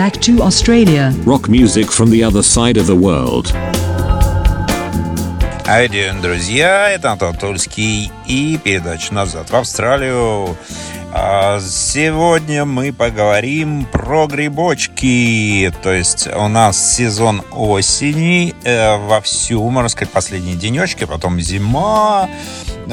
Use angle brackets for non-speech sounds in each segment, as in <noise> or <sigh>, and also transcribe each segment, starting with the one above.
back to Australia. Rock music from the other side of the world. Айден, друзья, это Антон Тульский и передача «Назад в Австралию». А сегодня мы поговорим про грибочки. То есть у нас сезон осени э, вовсю, можно сказать, последние денечки, потом зима.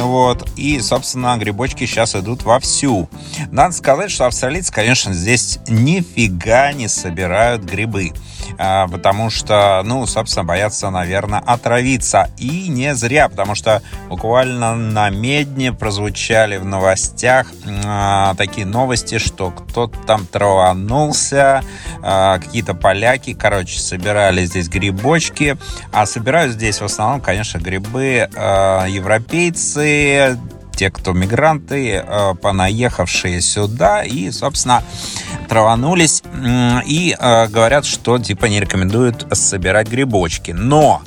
Вот. И, собственно, грибочки сейчас идут вовсю. Надо сказать, что австралийцы, конечно, здесь нифига не собирают грибы. А, потому что, ну, собственно, боятся, наверное, отравиться. И не зря, потому что буквально на медне прозвучали в новостях а, такие новости, что кто-то там траванулся, а, какие-то поляки, короче, собирали здесь грибочки, а собирают здесь в основном, конечно, грибы европейцы, те, кто мигранты, э, понаехавшие сюда и, собственно, траванулись и э, говорят, что типа не рекомендуют собирать грибочки. Но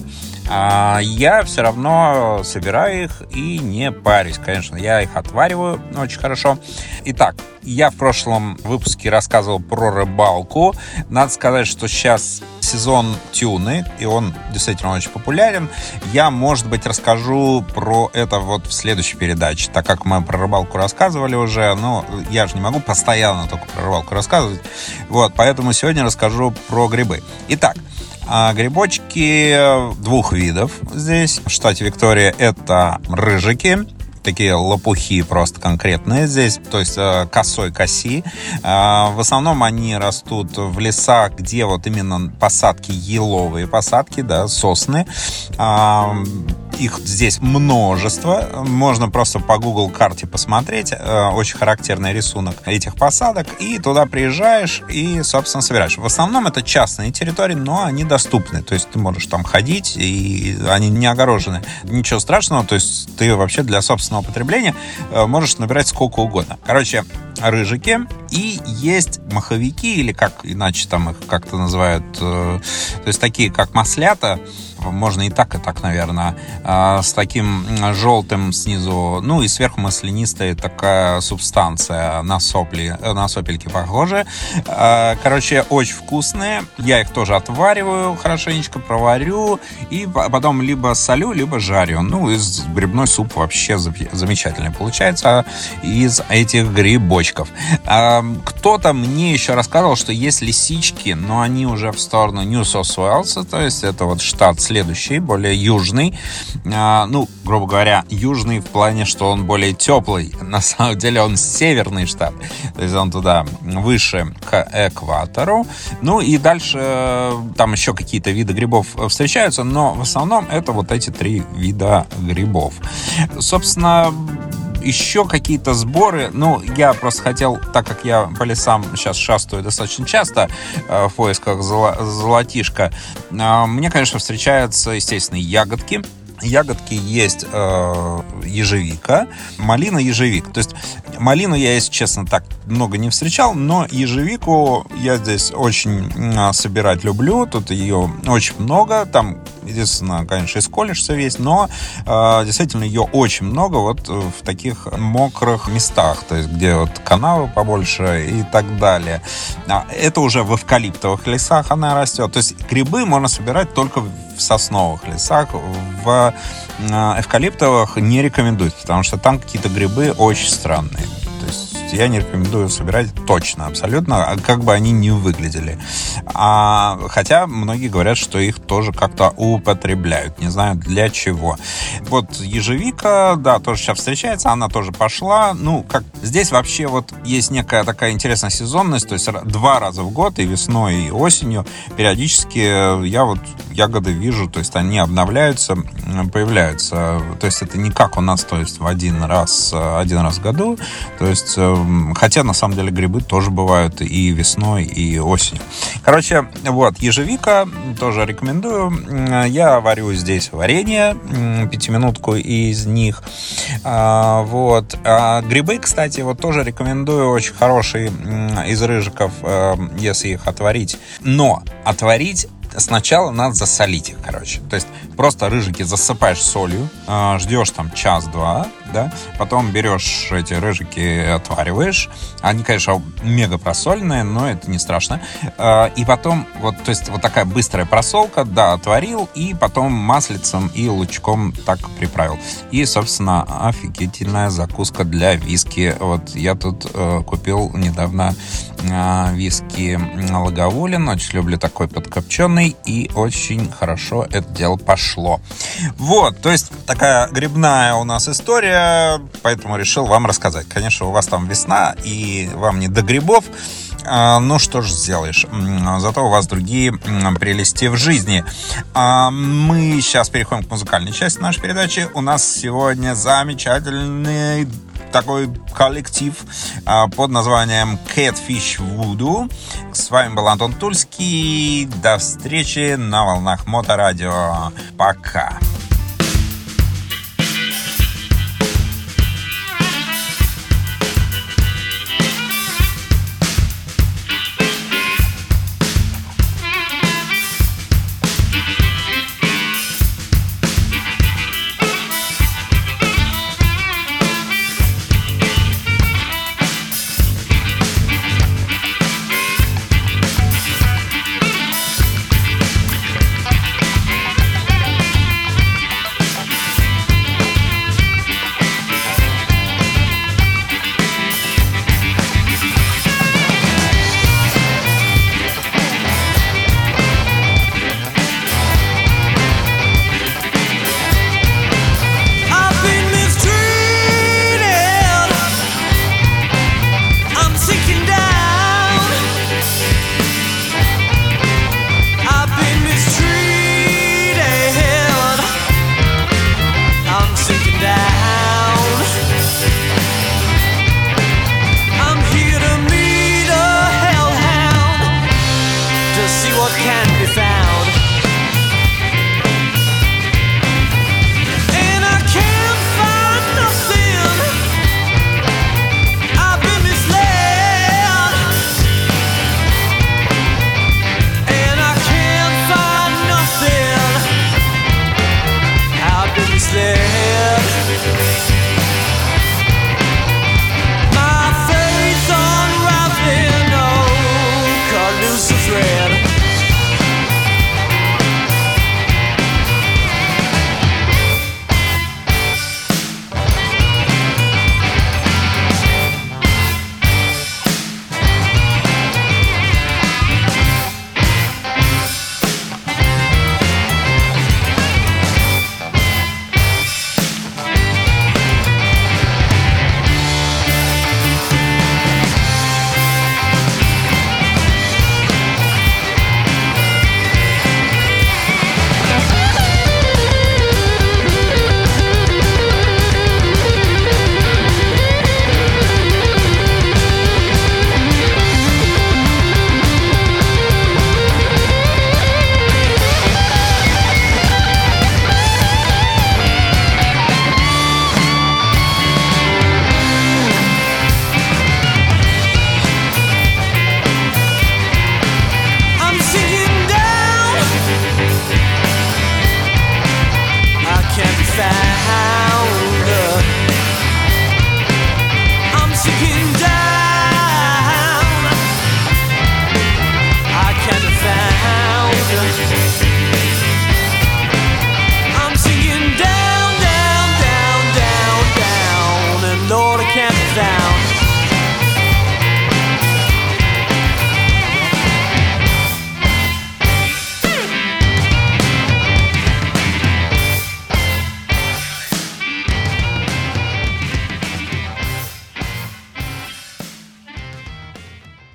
а я все равно собираю их и не парюсь. Конечно, я их отвариваю очень хорошо. Итак, я в прошлом выпуске рассказывал про рыбалку. Надо сказать, что сейчас сезон тюны, и он действительно очень популярен. Я, может быть, расскажу про это вот в следующей передаче, так как мы про рыбалку рассказывали уже, но я же не могу постоянно только про рыбалку рассказывать. Вот, поэтому сегодня расскажу про грибы. Итак, а грибочки двух видов здесь. В штате Виктория это рыжики, такие лопухи просто конкретные здесь, то есть э, косой коси. А, в основном они растут в лесах, где вот именно посадки еловые посадки, да, сосны. Их здесь множество. Можно просто по Google карте посмотреть. Э, очень характерный рисунок этих посадок. И туда приезжаешь и, собственно, собираешь. В основном это частные территории, но они доступны. То есть ты можешь там ходить, и они не огорожены. Ничего страшного. То есть ты вообще для собственного потребления э, можешь набирать сколько угодно. Короче, рыжики и есть маховики, или как иначе там их как-то называют, э, то есть такие как маслята, можно и так, и так, наверное, а, с таким желтым снизу, ну и сверху маслянистая такая субстанция на сопли, на сопельки похожи. А, короче, очень вкусные. Я их тоже отвариваю хорошенечко, проварю и потом либо солю, либо жарю. Ну, из грибной суп вообще замечательный получается из этих грибочков. А, кто-то мне еще рассказывал, что есть лисички, но они уже в сторону New South Wales, то есть это вот штат следующий, более южный. А, ну, грубо говоря, южный в плане, что он более теплый. <laughs> На самом деле он северный штат. То есть он туда выше к экватору. Ну и дальше э, там еще какие-то виды грибов встречаются, но в основном это вот эти три вида грибов. Собственно, еще какие-то сборы. Ну, я просто хотел, так как я по лесам сейчас шастаю достаточно часто э, в поисках золотишка, э, мне, конечно, встречаются, естественно, ягодки ягодки есть э, ежевика, малина, ежевик. То есть малину я, если честно, так много не встречал, но ежевику я здесь очень собирать люблю. Тут ее очень много. Там, единственное, конечно, из колледжа весь, но э, действительно ее очень много вот в таких мокрых местах, то есть где вот канавы побольше и так далее. А это уже в эвкалиптовых лесах она растет. То есть грибы можно собирать только в сосновых лесах, в э, эвкалиптовых не рекомендуют, потому что там какие-то грибы очень странные я не рекомендую собирать точно, абсолютно, а как бы они ни выглядели. А, хотя многие говорят, что их тоже как-то употребляют, не знаю для чего. Вот ежевика, да, тоже сейчас встречается, она тоже пошла. Ну, как здесь вообще вот есть некая такая интересная сезонность, то есть два раза в год, и весной, и осенью, периодически я вот ягоды вижу, то есть они обновляются, появляются. То есть это не как у нас, то есть в один раз, один раз в году. То есть э, Хотя, на самом деле, грибы тоже бывают и весной, и осенью. Короче, вот, ежевика тоже рекомендую. Я варю здесь варенье, пятиминутку из них. А, вот. А грибы, кстати, вот тоже рекомендую. Очень хорошие из рыжиков, э, если их отварить. Но отварить Сначала надо засолить их, короче. То есть просто рыжики засыпаешь солью, э, ждешь там час-два, да, потом берешь эти рыжики, отвариваешь. Они, конечно, мега просольные, но это не страшно. Э, и потом, вот, то есть вот такая быстрая просолка, да, отварил, и потом маслицем и лучком так приправил. И, собственно, офигительная закуска для виски. Вот я тут э, купил недавно э, виски Лаговулин. Очень люблю такой подкопченый. И очень хорошо это дело пошло. Вот, то есть такая грибная у нас история. Поэтому решил вам рассказать. Конечно, у вас там весна, и вам не до грибов. Ну что ж сделаешь. Зато у вас другие прелести в жизни. А, мы сейчас переходим к музыкальной части нашей передачи. У нас сегодня замечательный такой коллектив а, под названием Catfish Voodoo. С вами был Антон Тульский. До встречи на волнах Моторадио. Пока.